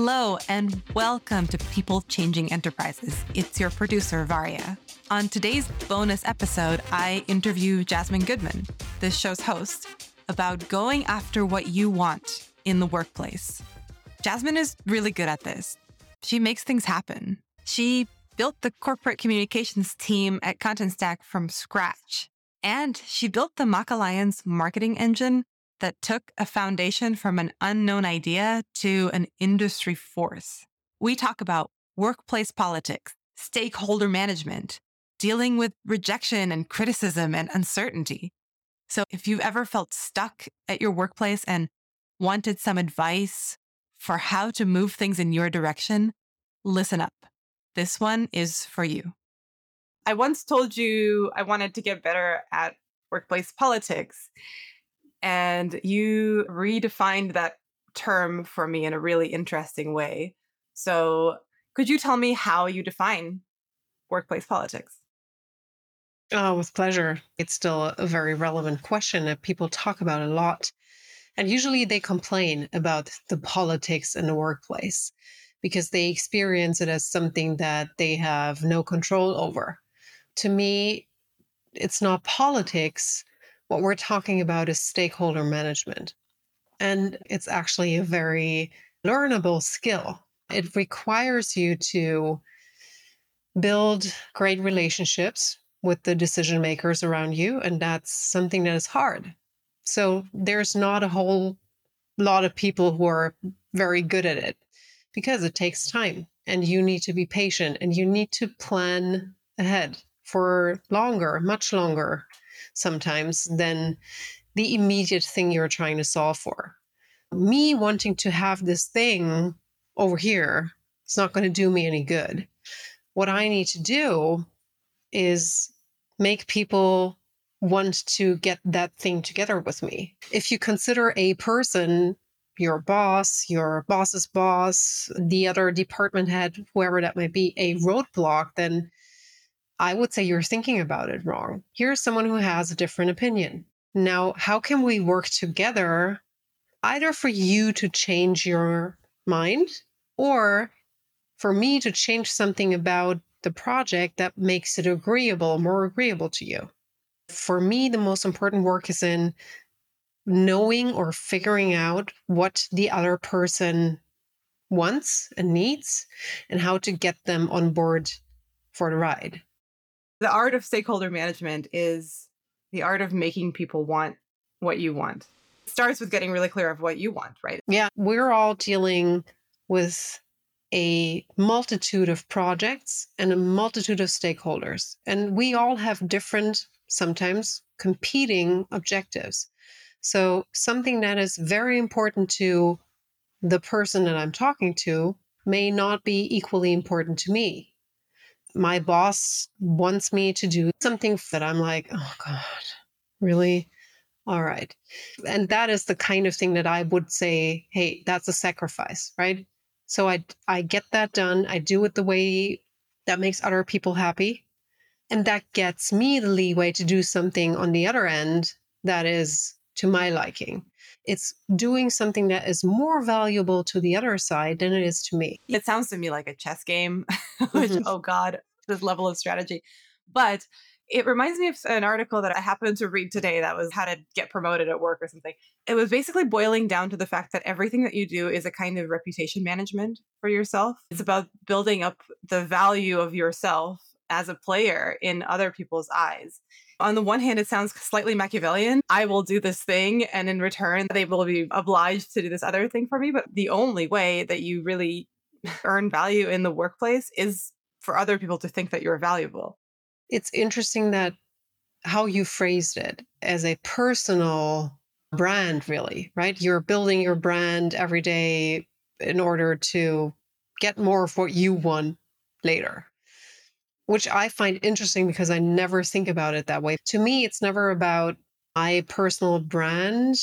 Hello, and welcome to People Changing Enterprises. It's your producer, Varia. On today's bonus episode, I interview Jasmin Guthmann, this show's host, about going after what you want in the workplace. Jasmin is really good at this. She makes things happen. She built the corporate communications team at Contentstack from scratch. And she built the MACH Alliance marketing engine that took a foundation from an unknown idea to an industry force. We talk about workplace politics, stakeholder management, dealing with rejection and criticism and uncertainty. So if you've ever felt stuck at your workplace and wanted some advice for how to move things in your direction, listen up. This one is for you. I once told you I wanted to get better at workplace politics. And you redefined that term for me in a really interesting way. So, could you tell me how you define workplace politics? Oh, with pleasure. It's still a very relevant question that people talk about a lot. And usually they complain about the politics in the workplace because they experience it as something that they have no control over. To me, it's not politics, what we're talking about is stakeholder management. And it's actually a very learnable skill. It requires you to build great relationships with the decision makers around you. And that's something that is hard. So there's not a whole lot of people who are very good at it because it takes time and you need to be patient and you need to plan ahead for longer, much longer sometimes than the immediate thing you're trying to solve for. Me wanting to have this thing over here, it's not going to do me any good. What I need to do is make people want to get that thing together with me. If you consider a person your boss, your boss's boss, the other department head, whoever that might be, a roadblock, then I would say you're thinking about it wrong. Here's someone who has a different opinion. Now, how can we work together either for you to change your mind or for me to change something about the project that makes it agreeable, more agreeable to you? For me, the most important work is in knowing or figuring out what the other person wants and needs and how to get them on board for the ride the art of stakeholder management is the art of making people want what you want. It starts with getting really clear of what you want, right? Yeah, we're all dealing with a multitude of projects and a multitude of stakeholders. And we all have different, sometimes competing objectives. So, something that is very important to the person that I'm talking to may not be equally important to me my boss wants me to do something that I'm like, oh God, really? All right. And that is the kind of thing that I would say, hey, that's a sacrifice, right? So I I get that done. I do it the way that makes other people happy. And that gets me the leeway to do something on the other end that is to my liking. It's doing something that is more valuable to the other side than it is to me. It sounds to me like a chess game, which, mm-hmm. oh God, this level of strategy. But it reminds me of an article that I happened to read today that was how to get promoted at work or something. It was basically boiling down to the fact that everything that you do is a kind of reputation management for yourself. It's about building up the value of yourself as a player in other people's eyes. On the one hand, it sounds slightly Machiavellian. I will do this thing, and in return, they will be obliged to do this other thing for me. But the only way that you really earn value in the workplace is for other people to think that you're valuable. It's interesting that how you phrased it as a personal brand, really, right? You're building your brand every day in order to get more of what you want later which I find interesting because I never think about it that way. To me, it's never about my personal brand,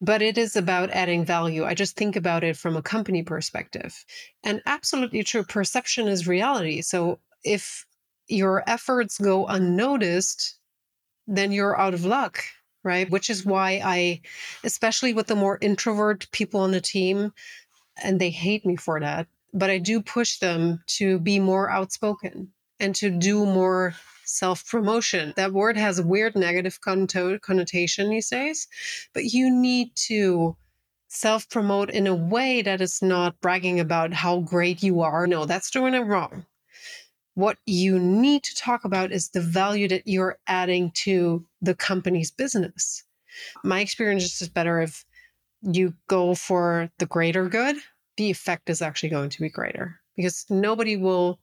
but it is about adding value. I just think about it from a company perspective. And absolutely true, perception is reality. So if your efforts go unnoticed, then you're out of luck, right? Which is why I, especially with the more introvert people on the team, and they hate me for that. But I do push them to be more outspoken and to do more self promotion. That word has a weird negative connotation these days, but you need to self promote in a way that is not bragging about how great you are. No, that's doing it wrong. What you need to talk about is the value that you're adding to the company's business. My experience is better if you go for the greater good, the effect is actually going to be greater because nobody will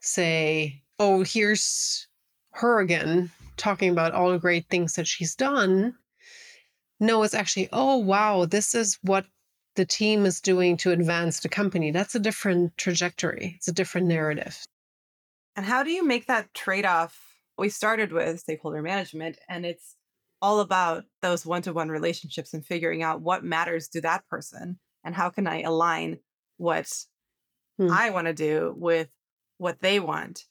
say, oh, here's her again talking about all the great things that she's done. No, it's actually, oh, wow, this is what the team is doing to advance the company. That's a different trajectory, it's a different narrative. And how do you make that trade off? We started with stakeholder management, and it's all about those one to one relationships and figuring out what matters to that person and how can I align what hmm. I want to do with what they want.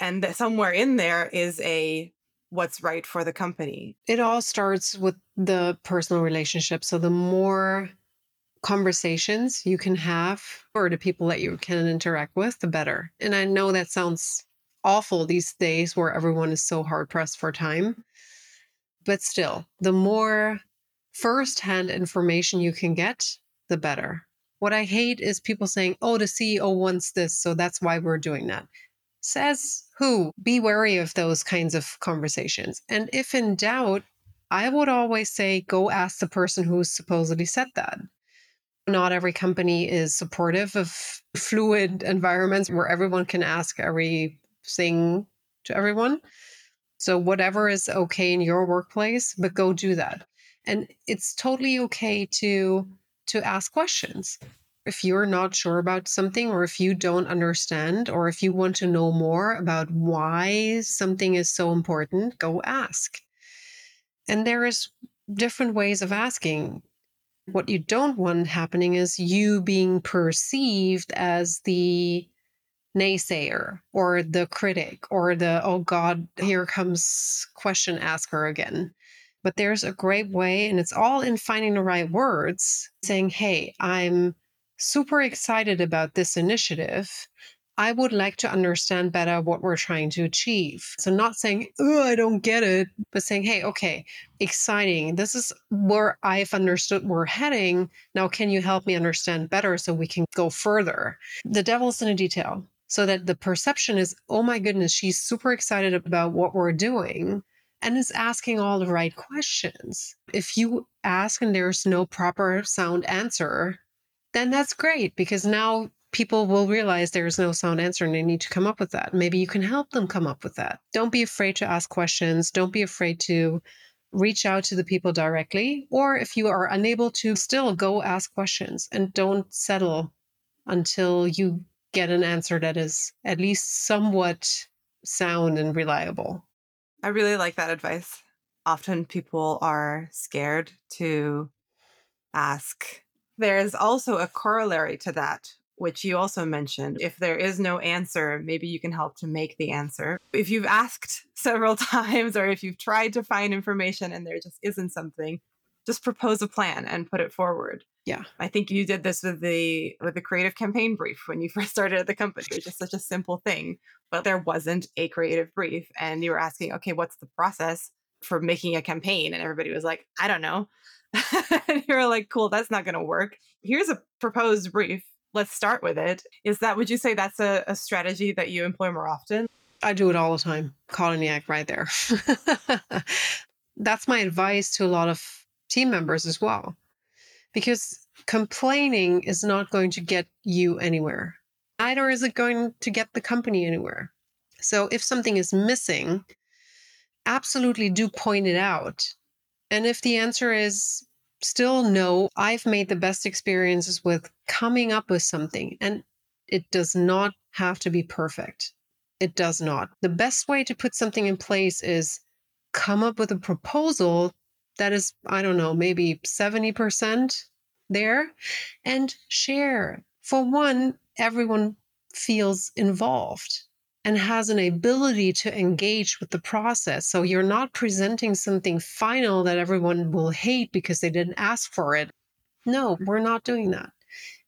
And somewhere in there is a what's right for the company. It all starts with the personal relationship. So the more conversations you can have or the people that you can interact with, the better. And I know that sounds awful these days where everyone is so hard pressed for time. But still, the more firsthand information you can get, the better. What I hate is people saying, oh, the CEO wants this, so that's why we're doing that. Says who? Be wary of those kinds of conversations. And if in doubt, I would always say, go ask the person who supposedly said that. Not every company is supportive of fluid environments where everyone can ask everything to everyone. So, whatever is okay in your workplace, but go do that. And it's totally okay to to ask questions. If you're not sure about something, or if you don't understand, or if you want to know more about why something is so important, go ask. And there is different ways of asking. What you don't want happening is you being perceived as the naysayer or the critic or the, oh God, here comes question asker again. But there's a great way, and it's all in finding the right words, saying, hey, I'm super excited about this initiative. I would like to understand better what we're trying to achieve. So, not saying, oh, I don't get it, but saying, hey, okay, exciting. This is where I've understood we're heading. Now, can you help me understand better so we can go further? The devil's in the detail so that the perception is, oh my goodness, she's super excited about what we're doing and is asking all the right questions. If you ask and there's no proper sound answer, then that's great because now people will realize there's no sound answer and they need to come up with that. Maybe you can help them come up with that. Don't be afraid to ask questions. Don't be afraid to reach out to the people directly. Or if you are unable to, still go ask questions and don't settle until you get an answer that is at least somewhat sound and reliable. I really like that advice. Often people are scared to ask. There's also a corollary to that, which you also mentioned. If there is no answer, maybe you can help to make the answer. If you've asked several times or if you've tried to find information and there just isn't something, just propose a plan and put it forward. Yeah. I think you did this with the with the creative campaign brief when you first started at the company. It was just such a simple thing, but there wasn't a creative brief and you were asking, "Okay, what's the process for making a campaign?" And everybody was like, "I don't know." and you're like, "Cool, that's not going to work. Here's a proposed brief. Let's start with it is that would you say that's a, a strategy that you employ more often? I do it all the time. Act right there. that's my advice to a lot of team members as well. Because complaining is not going to get you anywhere. Neither is it going to get the company anywhere. So if something is missing, absolutely do point it out. And if the answer is still no, I've made the best experiences with coming up with something. And it does not have to be perfect. It does not. The best way to put something in place is come up with a proposal that is, I don't know, maybe 70% there and share. For one, everyone feels involved and has an ability to engage with the process. So you're not presenting something final that everyone will hate because they didn't ask for it. No, mm-hmm. we're not doing that.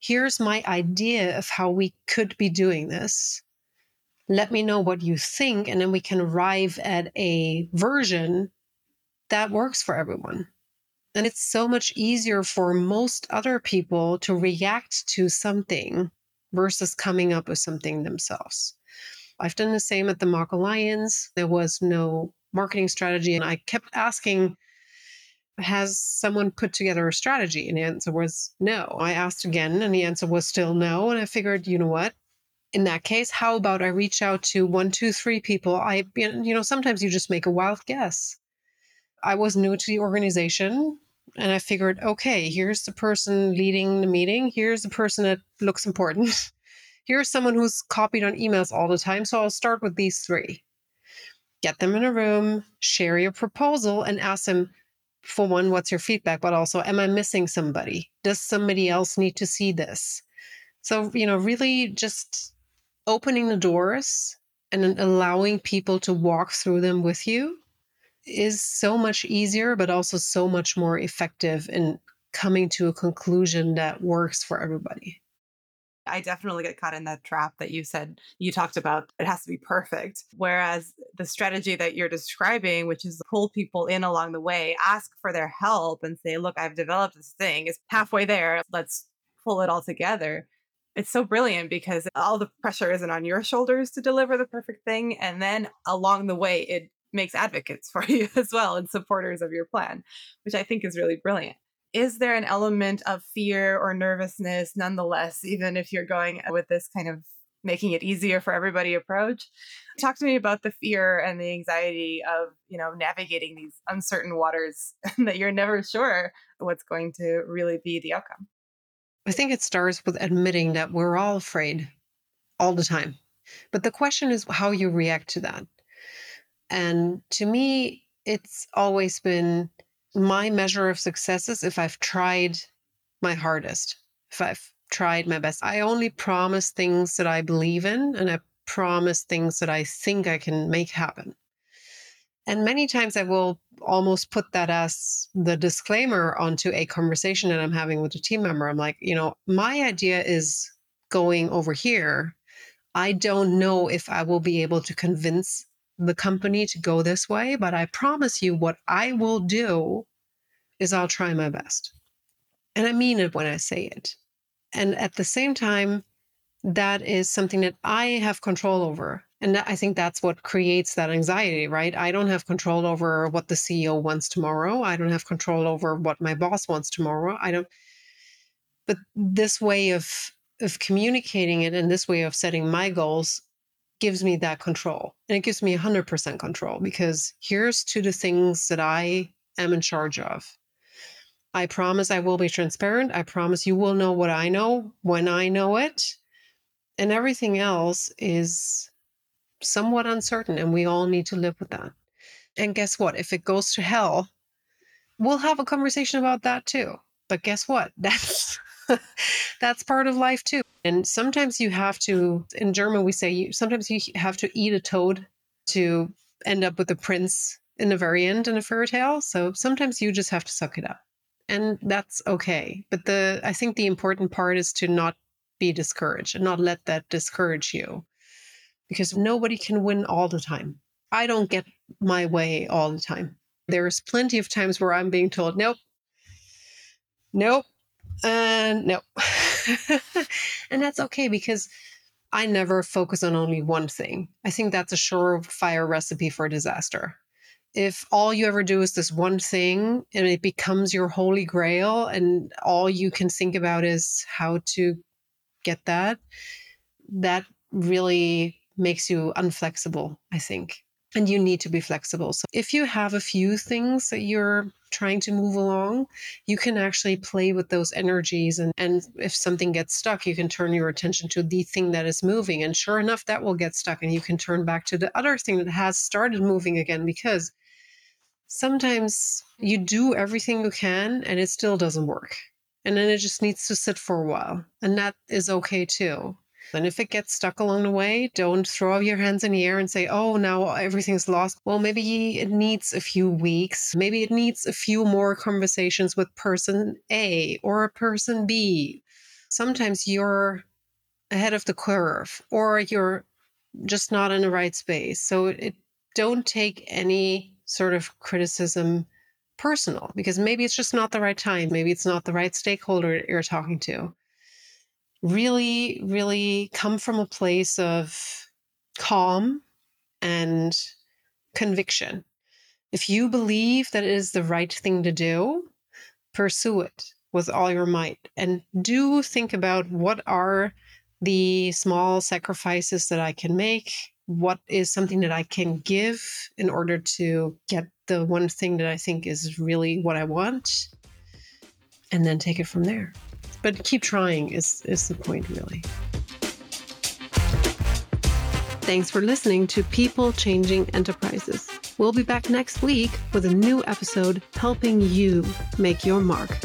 here's my idea of how we could be doing this. Let me know what you think, and then we can arrive at a version that works for everyone. And it's so much easier for most other people to react to something versus coming up with something themselves. I've done the same at the MACH Alliance. There was no marketing strategy, and I kept asking, Has someone put together a strategy? And the answer was no. I asked again, and the answer was still no. And I figured, you know what? In that case, how about I reach out to one, two, three people? I, you know, sometimes you just make a wild guess. I was new to the organization and I figured, okay, here's the person leading the meeting. Here's the person that looks important. here's someone who's copied on emails all the time. So I'll start with these three. Get them in a room, share your proposal, and ask them, for one, what's your feedback? But also, am I missing somebody? Does somebody else need to see this? So, you know, really just opening the doors and allowing people to walk through them with you is so much easier, but also so much more effective in coming to a conclusion that works for everybody. I definitely get caught in that trap that you said you talked about. It has to be perfect. Whereas the strategy that you're describing, which is pull people in along the way, ask for their help and say, look, I've developed this thing, is halfway there. Let's pull it all together. It's so brilliant because all the pressure isn't on your shoulders to deliver the perfect thing. And then along the way, it makes advocates for you as well and supporters of your plan, which I think is really brilliant. Is there an element of fear or nervousness nonetheless, even if you're going with this kind of making it easier for everybody approach? Talk to me about the fear and the anxiety of, you know, navigating these uncertain waters that you're never sure what's going to really be the outcome. I think it starts with admitting that we're all afraid all the time. But the question is how you react to that. And to me, it's always been my measure of success is if I've tried my hardest, if I've tried my best. I only promise things that I believe in and I promise things that I think I can make happen. And many times I will almost put that as the disclaimer onto a conversation that I'm having with a team member. I'm like, you know, my idea is going over here. I don't know if I will be able to convince the company to go this way, but I promise you what I will do is I'll try my best. And I mean it when I say it. And at the same time, that is something that I have control over. And I think that's what creates that anxiety, right? I don't have control over what the CEO wants tomorrow. I don't have control over what my boss wants tomorrow. I don't. But this way of of communicating it and this way of setting my goals gives me that control. And it gives me 100% control because here's to the things that I am in charge of. I promise I will be transparent. I promise you will know what I know when I know it. And everything else is somewhat uncertain, and we all need to live with that. And guess what? If it goes to hell, we'll have a conversation about that too. But guess what? That's that's part of life too. And sometimes you have to, in German, we say you, sometimes you have to eat a toad to end up with a prince in the very end in a fairy tale. So sometimes you just have to suck it up. And that's okay. But the I think the important part is to not be discouraged and not let that discourage you. Because nobody can win all the time. I don't get my way all the time. There's plenty of times where I'm being told, nope, nope, and no. and that's okay because I never focus on only one thing. I think that's a surefire recipe for disaster. If all you ever do is this one thing and it becomes your holy grail, and all you can think about is how to get that, that really makes you unflexible, I think and you need to be flexible. So if you have a few things that you're trying to move along, you can actually play with those energies. And, and if something gets stuck, you can turn your attention to the thing that is moving. And sure enough, that will get stuck. And you can turn back to the other thing that has started moving again because sometimes you do everything you can and it still doesn't work. And then it just needs to sit for a while. And that is okay too. And if it gets stuck along the way, don't throw your hands in the air and say, oh, now everything's lost. Well, maybe it needs a few weeks. Maybe it needs a few more conversations with person A or person B. sometimes you're ahead of the curve or you're just not in the right space. So it don't take any sort of criticism personal because maybe it's just not the right time. Maybe it's not the right stakeholder you're talking to. Really, really come from a place of calm and conviction. If you believe that it is the right thing to do, pursue it with all your might and do think about what are the small sacrifices that I can make what is something that I can give in order to get the one thing that I think is really what I want, and then take it from there. But keep trying is, is the point, really. Thanks for listening to People Changing Enterprises. We'll be back next week with a new episode helping you make your mark.